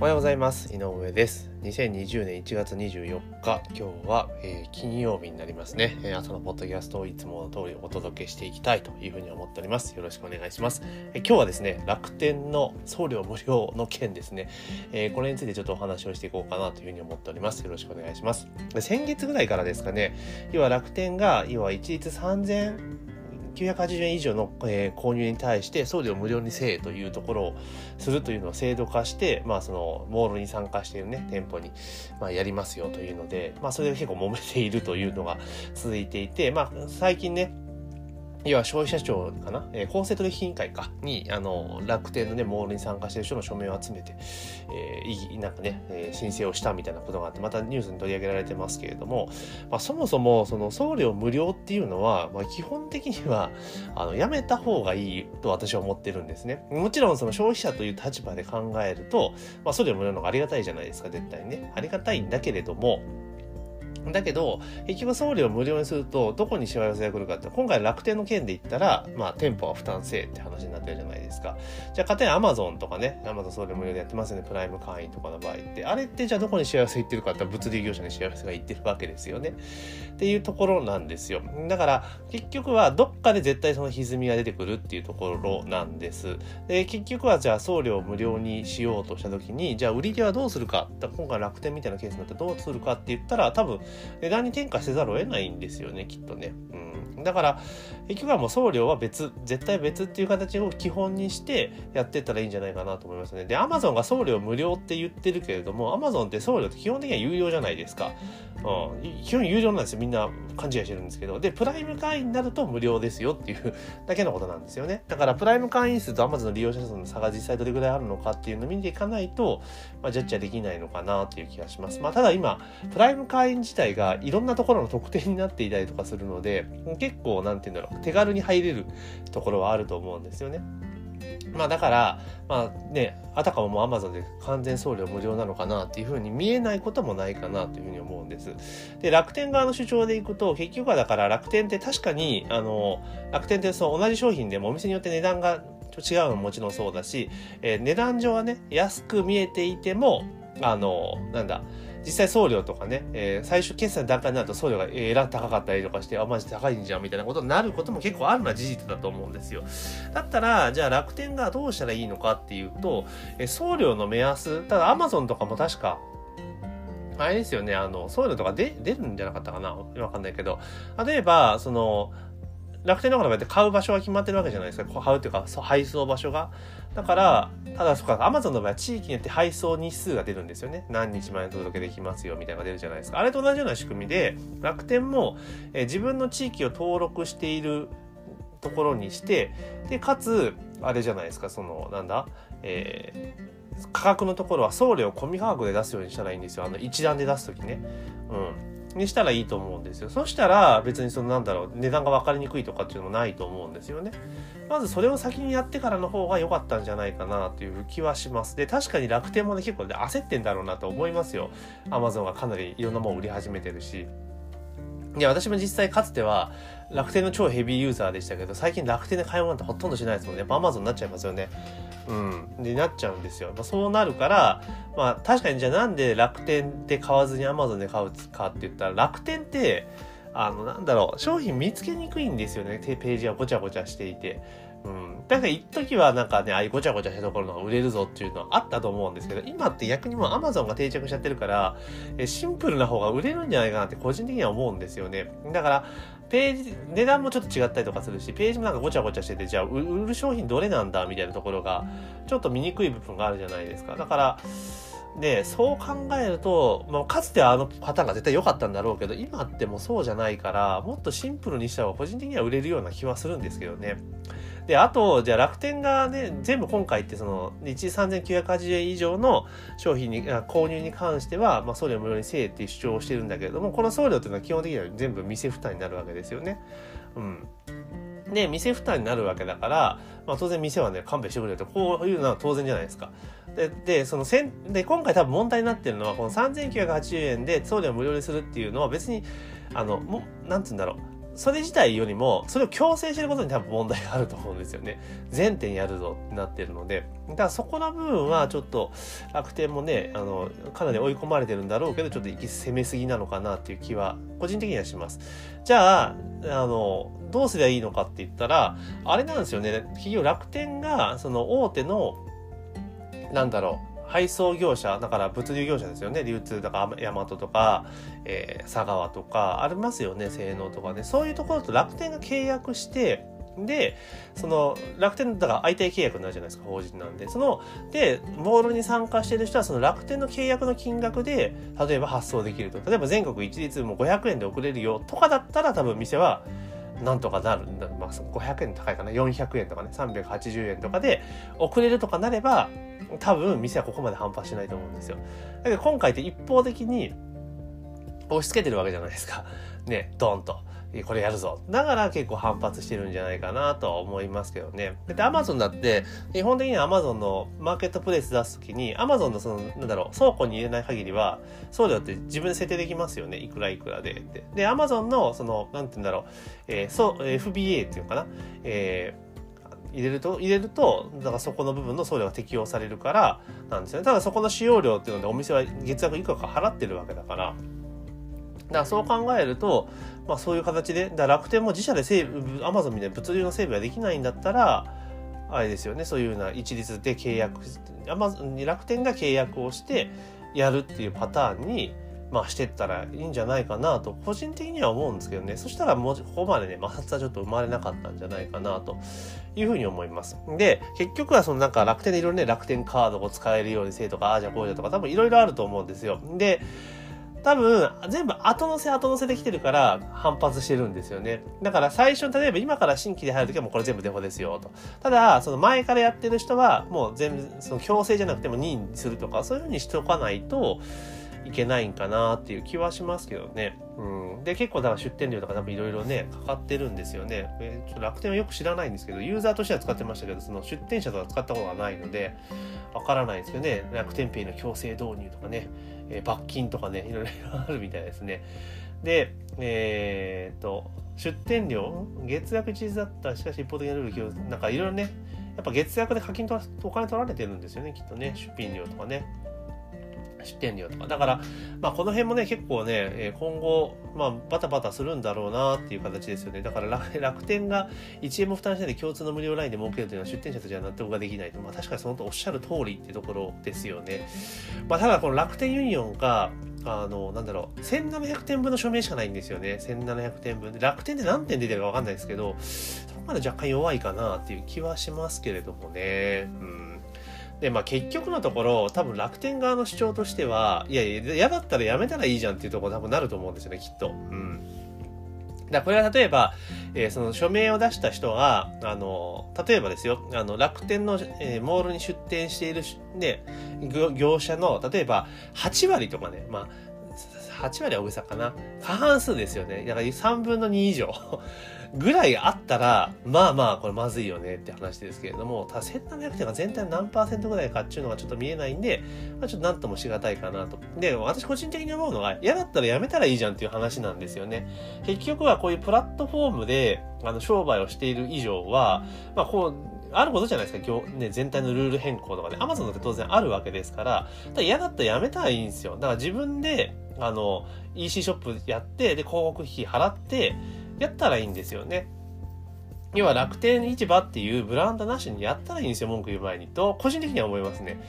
おはようございます。井上です。2020年1月24日。今日は、えー、金曜日になりますね、えー、朝のポッドキャストをいつもの通りお届けしていきたいというふうに思っております。よろしくお願いします、えー、今日はですね楽天の送料無料の件ですね、えこれについてちょっとお話をしていこうかなというふうに思っております。よろしくお願いします。先月ぐらいからですかね。要は楽天が要は一律3000 980円以上の、えー、購入に対して送料無料にせえというところをするというのを制度化して、まあ、そのモールに参加しているね店舗に、まあ、やりますよというので、まあ、それで結構揉めているというのが続いていて、まあ、最近ね要は消費者庁かな、えー、公正取引委員会か？に、あの、楽天のね、モールに参加している人の署名を集めて、えー、なんかね、えー、申請をしたみたいなことがあって、またニュースに取り上げられてますけれども、まあ、そもそも、その送料無料っていうのは、まあ、基本的には、あの、やめた方がいいと私は思ってるんですね。もちろん、その消費者という立場で考えると、まあ、送料無料の方がありがたいじゃないですか、絶対ね。ありがたいんだけれども、だけど、結局送料無料にすると、どこにしわ寄せが来るかって、今回楽天の件で言ったら、まあ、店舗は負担せえって話になってるじゃないですか。じゃあ、家庭アマゾンとかね、アマゾン送料無料でやってますよね、プライム会員とかの場合って。あれってじゃあどこにしわ寄せ行ってるかって物流業者にしわ寄せが行ってるわけですよね。っていうところなんですよ。だから、結局はどっかで絶対その歪みが出てくるっていうところなんです。で、結局はじゃあ送料無料にしようとした時に、じゃあ売り手はどうするか。今回楽天みたいなケースになってどうするかって言ったら、多分、値段に転嫁せざるを得ないんですよねきっとね。うん、だから結局はもう送料は別絶対別っていう形を基本にしてやってったらいいんじゃないかなと思いますね。で Amazon が送料無料って言ってるけれども Amazon って送料って基本的には有料じゃないですか。うん、基本有料なんですよみんな勘違いしてるんですけどでプライム会員になると無料ですよっていうだけのことなんですよね。だからプライム会員数と Amazon の利用者数の差が実際どれぐらいあるのかっていうのを見ていかないと、まあ、ジャッジはできないのかなっていう気がします。まあ、ただ今プライム会員自体がいろんなところの特典になっていたりとかするので結構なんて言うんだろう手軽に入れるところはあると思うんですよね。まあだから、まあね、あたかももう Amazon で完全送料無料なのかなっていうふうに見えないこともないかなというふうに思うんです。で、楽天側の主張でいくと、結局はだから楽天って確かに、あの、楽天ってそう同じ商品でもお店によって値段が違うのももちろんそうだし、えー、値段上はね、安く見えていても、あの、なんだ、実際送料とかね、えー、最初決済の段階になると送料がえら高かったりとかして、あ、マジ高いんじゃんみたいなことになることも結構あるのは事実だと思うんですよ。だったら、じゃあ楽天がどうしたらいいのかっていうと、えー、送料の目安、ただ Amazon とかも確か、あれですよね、あの、送料とか出るんじゃなかったかなわかんないけど、例えば、その、楽天の方が買う場所が決まってるわけじゃないですか。買うっていうか、配送場所が。だから、ただそっか、アマゾンの場合は地域によって配送日数が出るんですよね。何日前に届けできますよ、みたいなのが出るじゃないですか。あれと同じような仕組みで、楽天も、え、自分の地域を登録しているところにして、で、かつ、あれじゃないですか、その、なんだ、えー、価格のところは送料込み価格で出すようにしたらいいんですよ。あの、一段で出すときね。うん。にしたらいいと思うんですよ。そしたら別にそのなんだろう、値段が分かりにくいとかっていうのもないと思うんですよね。まずそれを先にやってからの方が良かったんじゃないかなという気はします。で、確かに楽天もね、結構ね、焦ってんだろうなと思いますよ。アマゾンがかなりいろんなもの売り始めてるし。いや、私も実際かつては楽天の超ヘビーユーザーでしたけど、最近楽天で買い物なんてほとんどしないですもんね。やっぱ Amazon になっちゃいますよね。うん。で、なっちゃうんですよ。まあ、そうなるから、まあ確かにじゃあなんで楽天で買わずに Amazon で買うかって言ったら、楽天って、あの、なんだろう、商品見つけにくいんですよね。ページがごちゃごちゃしていて。うん。だから一時はなんかね、ああいうごちゃごちゃしたところの売れるぞっていうのはあったと思うんですけど、今って逆にもう Amazon が定着しちゃってるから、えシンプルな方が売れるんじゃないかなって個人的には思うんですよね。だから、ページ、値段もちょっと違ったりとかするし、ページもなんかごちゃごちゃしてて、じゃあ売る商品どれなんだみたいなところが、ちょっと見にくい部分があるじゃないですか。だから、ね、そう考えると、まあ、かつてはあのパターンが絶対良かったんだろうけど、今ってもそうじゃないから、もっとシンプルにした方が個人的には売れるような気はするんですけどね。で、あと、じゃあ楽天がね、全部今回ってその、1 3980円以上の商品に、購入に関しては、まあ、送料無料にせえって主張してるんだけれども、この送料っていうのは基本的には全部店負担になるわけですよね。うん。で、店負担になるわけだから、まあ当然店はね、勘弁してくれと、こういうのは当然じゃないですか。で、で、そのせん、で、今回多分問題になってるのは、この3980円で送料無料にするっていうのは別に、あの、も、なんつうんだろう。それ自体よりも、それを強制してることに多分問題があると思うんですよね。全店やるぞってなってるので。だからそこの部分はちょっと楽天もね、あの、かなり追い込まれてるんだろうけど、ちょっと攻めすぎなのかなっていう気は、個人的にはします。じゃあ、あの、どうすりゃいいのかって言ったら、あれなんですよね。企業楽天が、その大手の、なんだろう、配送業者、だから物流業者ですよね。流通だからヤマトとか、えー、佐川とか、ありますよね。性能とかね。そういうところと楽天が契約して、で、その楽天だから相対契約になるじゃないですか、法人なんで。その、で、モールに参加してる人はその楽天の契約の金額で、例えば発送できると。例えば全国一律も500円で送れるよとかだったら多分店は、なんとかなる。まあ、500円高いかな。400円とかね、380円とかで遅れるとかなれば、多分店はここまで反発しないと思うんですよ。だけど今回って一方的に押し付けてるわけじゃないですか。ね、ドンと。これやるぞ。だから結構反発してるんじゃないかなとは思いますけどね。で、アマゾンだって、基本的にはアマゾンのマーケットプレイス出すときに、アマゾンのその、なんだろう、倉庫に入れない限りは、そうだって自分で設定できますよね。いくらいくらでって。で、アマゾンの、その、なんて言うんだろう、えー、そう、FBA っていうのかな。えー入れると、入れると、だからそこの部分の送料が適用されるからなんですよね。ただそこの使用料っていうのでお店は月額いくらか払ってるわけだから、だからそう考えると、まあそういう形で、だ楽天も自社でセーブ、アマゾンみたいな物流の整備ができないんだったら、あれですよね、そういうような一律で契約、アマゾンに楽天が契約をしてやるっていうパターンに、まあ、してったらいいんじゃないかなと、個人的には思うんですけどね。そしたらもう、ここまでね、摩擦はちょっと生まれなかったんじゃないかなというふうに思います。で、結局はそのなんか楽天でいろいろね、楽天カードを使えるようにせえとか、ああじゃこうじゃとか、多分いろいろあると思うんですよ。で、多分、全部後乗せ後乗せできてるから反発してるんですよね。だから最初、例えば今から新規で入るときはもうこれ全部デフォですよと。ただ、その前からやってる人はもう全部、その強制じゃなくても任意にするとか、そういうふうにしておかないと、いけないんかなっていう気はしますけどね。うん。で、結構だから出店料とか多分いろいろね、かかってるんですよね。えー、ちょっと楽天はよく知らないんですけど、ユーザーとしては使ってましたけど、その出店者とは使ったことがないので、わからないですけどね、楽天ペイの強制導入とかね、えー、罰金とかね、いろいろあるみたいですね。で、えー、っと、出店料月額一律だったしかし一方的なルール、なんかいろいろね、やっぱ月額で課金とお金取られてるんですよね、きっとね、出品料とかね。出店料とか。だから、まあ、この辺もね、結構ね、今後、まあ、バタバタするんだろうなっていう形ですよね。だから楽天が1円も負担しないで共通の無料ラインで設けるというのは出店者としては納得ができないと。まあ、確かにそのとおっしゃる通りっていうところですよね。まあ、ただこの楽天ユニオンが、あの、なんだろう、1700点分の署名しかないんですよね。1700点分。楽天で何点出てるかわかんないですけど、そこまで若干弱いかなっていう気はしますけれどもね。うん。で、まあ結局のところ、多分楽天側の主張としては、いやいや、嫌だったらやめたらいいじゃんっていうところ多分なると思うんですよね、きっと。うん。だこれは例えば、えー、その署名を出した人が、あの、例えばですよ、あの、楽天の、えー、モールに出店している、ね、業者の、例えば、8割とかね、まあ、8割は大げさかな。過半数ですよね。だから3分の2以上ぐらいあったら、まあまあ、これまずいよねって話ですけれども、ただ1700点が全体何パーセントぐらいかっていうのがちょっと見えないんで、まあ、ちょっと何ともしがたいかなと。で、私個人的に思うのが、嫌だったらやめたらいいじゃんっていう話なんですよね。結局はこういうプラットフォームで、あの、商売をしている以上は、まあ、こう、あることじゃないですか、今日ね、全体のルール変更とかね、アマゾンだって当然あるわけですから、だ嫌だったらやめたらいいんですよ。だから自分で、あの、EC ショップやって、で、広告費払って、やったらいいんですよね。要は楽天市場っていうブランドなしにやったらいいんですよ、文句言う前に。と、個人的には思いますね。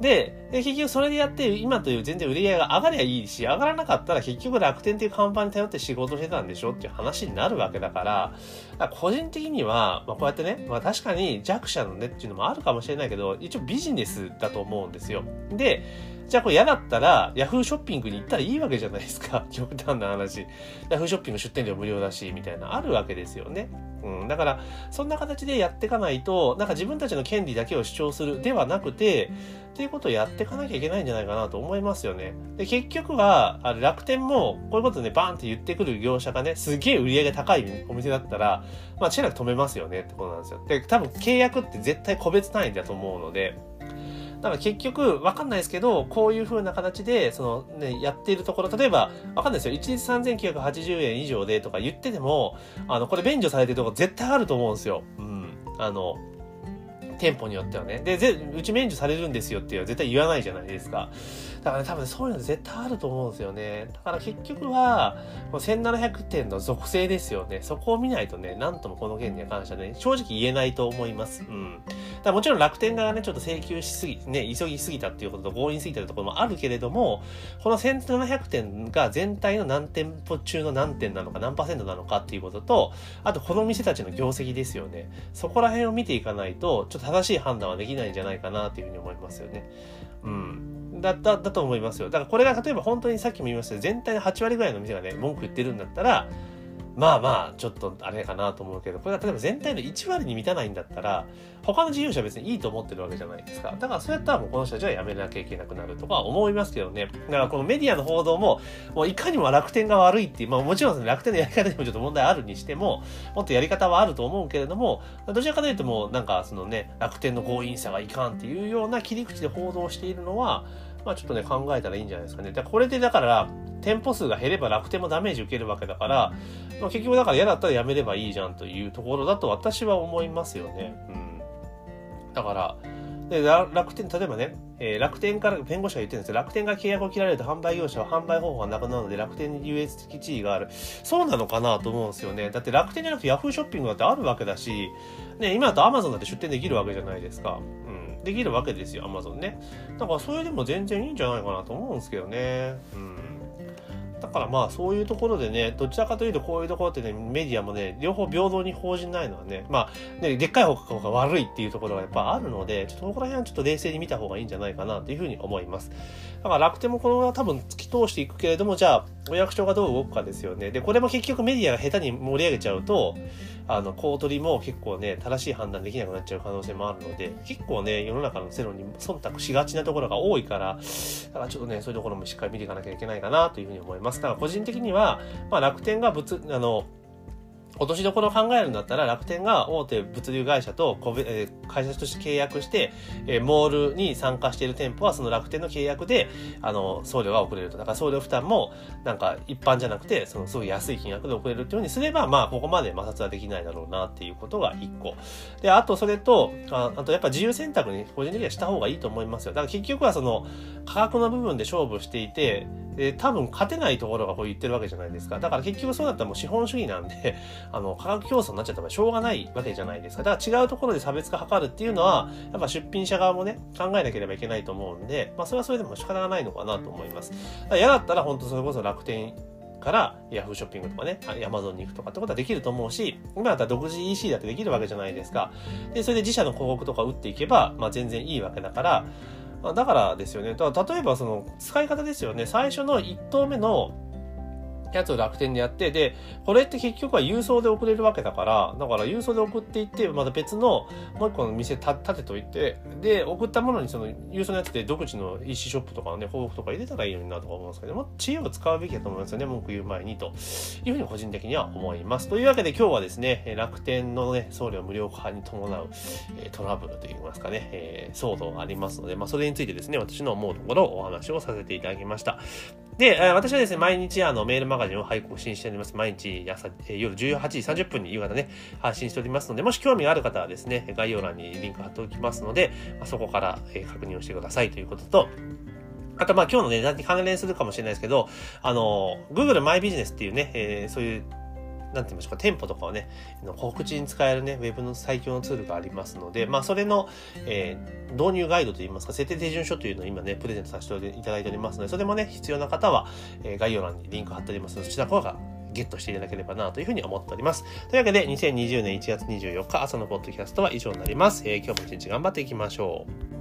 で、結局それでやって、今という全然売り上げが上がりゃいいし、上がらなかったら結局楽天っていう看板に頼って仕事してたんでしょっていう話になるわけだから、から個人的には、まあこうやってね、まあ確かに弱者のねっていうのもあるかもしれないけど、一応ビジネスだと思うんですよ。で、じゃあこれ嫌だったら、ヤフーショッピングに行ったらいいわけじゃないですか。極端な話。ヤフーショッピング出店料無料だし、みたいな、あるわけですよね。うん。だから、そんな形でやっていかないと、なんか自分たちの権利だけを主張するではなくて、っていうことをやっていかなきゃいけないんじゃないかなと思いますよね。で、結局は、あれ楽天も、こういうことね、バーンって言ってくる業者がね、すげえ売り上げ高いお店だったら、まあ、チェラ止めますよねってことなんですよ。で、多分契約って絶対個別単位だと思うので、だから結局、わかんないですけど、こういう風な形で、そのね、やっているところ、例えば、わかんないですよ。一律3980円以上でとか言ってても、あの、これ免除されてるとこ絶対あると思うんですよ。うん。あの、店舗によってはね。で、ぜうち免除されるんですよっていうのは絶対言わないじゃないですか。だからね、多分そういうの絶対あると思うんですよね。だから結局は、1700点の属性ですよね。そこを見ないとね、なんともこの件に関してはね、正直言えないと思います。うん。だもちろん楽天側がね、ちょっと請求しすぎ、ね、急ぎすぎたっていうことと強引すぎたところもあるけれども、この1700点が全体の何店舗中の何点なのか、何パーセントなのかっていうことと、あとこの店たちの業績ですよね。そこら辺を見ていかないと、ちょっと正しい判断はできないんじゃないかなっていうふうに思いますよね。うん。だ、だ、だと思いますよ。だからこれが例えば本当にさっきも言いました全体の8割ぐらいの店がね、文句言ってるんだったら、まあまあ、ちょっとあれかなと思うけど、これが例えば全体の1割に満たないんだったら、他の事業者は別にいいと思ってるわけじゃないですか。だからそうやったらもうこの人たちは辞めなきゃいけなくなるとか思いますけどね。だからこのメディアの報道も、もういかにも楽天が悪いっていう、まあもちろん楽天のやり方にもちょっと問題あるにしても、もっとやり方はあると思うけれども、どちらかというともうなんかそのね、楽天の強引さがいかんっていうような切り口で報道しているのは、まあちょっとね、考えたらいいんじゃないですかね。でこれでだから、店舗数が減れば楽天もダメージ受けるわけだから、まあ、結局だから嫌だったらやめればいいじゃんというところだと私は思いますよね。うん。だから、で楽天、例えばね、えー、楽天から、弁護士が言ってるんですよ。楽天が契約を切られると販売業者は販売方法がなくなるので楽天に優越的地位がある。そうなのかなと思うんですよね。だって楽天じゃなくて Yahoo ショッピングだってあるわけだし、ね、今だと Amazon だって出店できるわけじゃないですか。できるわけですよ、Amazon ね。だからそれでも全然いいんじゃないかなと思うんですけどね。うん。だからまあそういうところでね、どちらかというとこういうところってね、メディアもね、両方平等に報じないのはね、まあ、ね、でっかい方が悪いっていうところがやっぱあるので、ちょっとここら辺はちょっと冷静に見た方がいいんじゃないかなというふうに思います。だから楽天もこのまま多分突き通していくけれども、じゃあ、お役所がどう動くかですよね。で、これも結局メディアが下手に盛り上げちゃうと、あの、公取りも結構ね、正しい判断できなくなっちゃう可能性もあるので、結構ね、世の中のセロに忖度しがちなところが多いから、だからちょっとね、そういうところもしっかり見ていかなきゃいけないかなというふうに思います。だから個人的には、まあ楽天がぶつ、あの、落としどころを考えるんだったら楽天が大手物流会社と個別、え、会社として契約して、えー、モールに参加している店舗はその楽天の契約で、あの、送料が遅れると。だから送料負担も、なんか一般じゃなくて、そのすごい安い金額で遅れるっていうようにすれば、まあ、ここまで摩擦はできないだろうなっていうことが一個。で、あとそれと、ああとやっぱ自由選択に個人的にはした方がいいと思いますよ。だから結局はその価格の部分で勝負していて、で、多分勝てないところがこう言ってるわけじゃないですか。だから結局そうだったらもう資本主義なんで、あの、価格競争になっちゃったらしょうがないわけじゃないですか。だから違うところで差別化図るっていうのは、やっぱ出品者側もね、考えなければいけないと思うんで、まあそれはそれでも仕方がないのかなと思います。だ嫌だったら本当それこそ楽天からヤフーショッピングとかね、ヤマゾンに行くとかってことはできると思うし、今だったら独自 EC だってできるわけじゃないですか。で、それで自社の広告とか打っていけば、まあ全然いいわけだから、だからですよね。例えばその使い方ですよね。最初の1投目のやつを楽天でやって、で、これって結局は郵送で送れるわけだから、だから郵送で送っていって、また別のもう一個の店立てといて、で、送ったものにその郵送のやつで独自の EC ショップとかのね、報告とか入れたらいいのになとか思うんですけど、も知恵を使うべきだと思いますよね、文句言う前にというふうに個人的には思います。というわけで今日はですね、楽天のね、送料無料化に伴う、トラブルといいますかね、え、騒動がありますので、まあそれについてですね、私の思うところをお話をさせていただきました。で、私はですね、毎日あのメールマガジンを配信しております。毎日朝、夜18時30分に夕方ね、発信しておりますので、もし興味がある方はですね、概要欄にリンク貼っておきますので、そこから確認をしてくださいということと、あと、まあ、今日の値段に関連するかもしれないですけど、あの、Google マイビジネスっていうね、えー、そういうなんて言いましょうか、店舗とかをね、告知に使えるね、ウェブの最強のツールがありますので、まあ、それの、えー、導入ガイドといいますか、設定手順書というのを今ね、プレゼントさせていただいておりますので、それもね、必要な方は、えー、概要欄にリンク貼っておりますので、そちらの方がゲットしていただければなというふうに思っております。というわけで、2020年1月24日朝のポッドキャストは以上になります。えー、今日も一日頑張っていきましょう。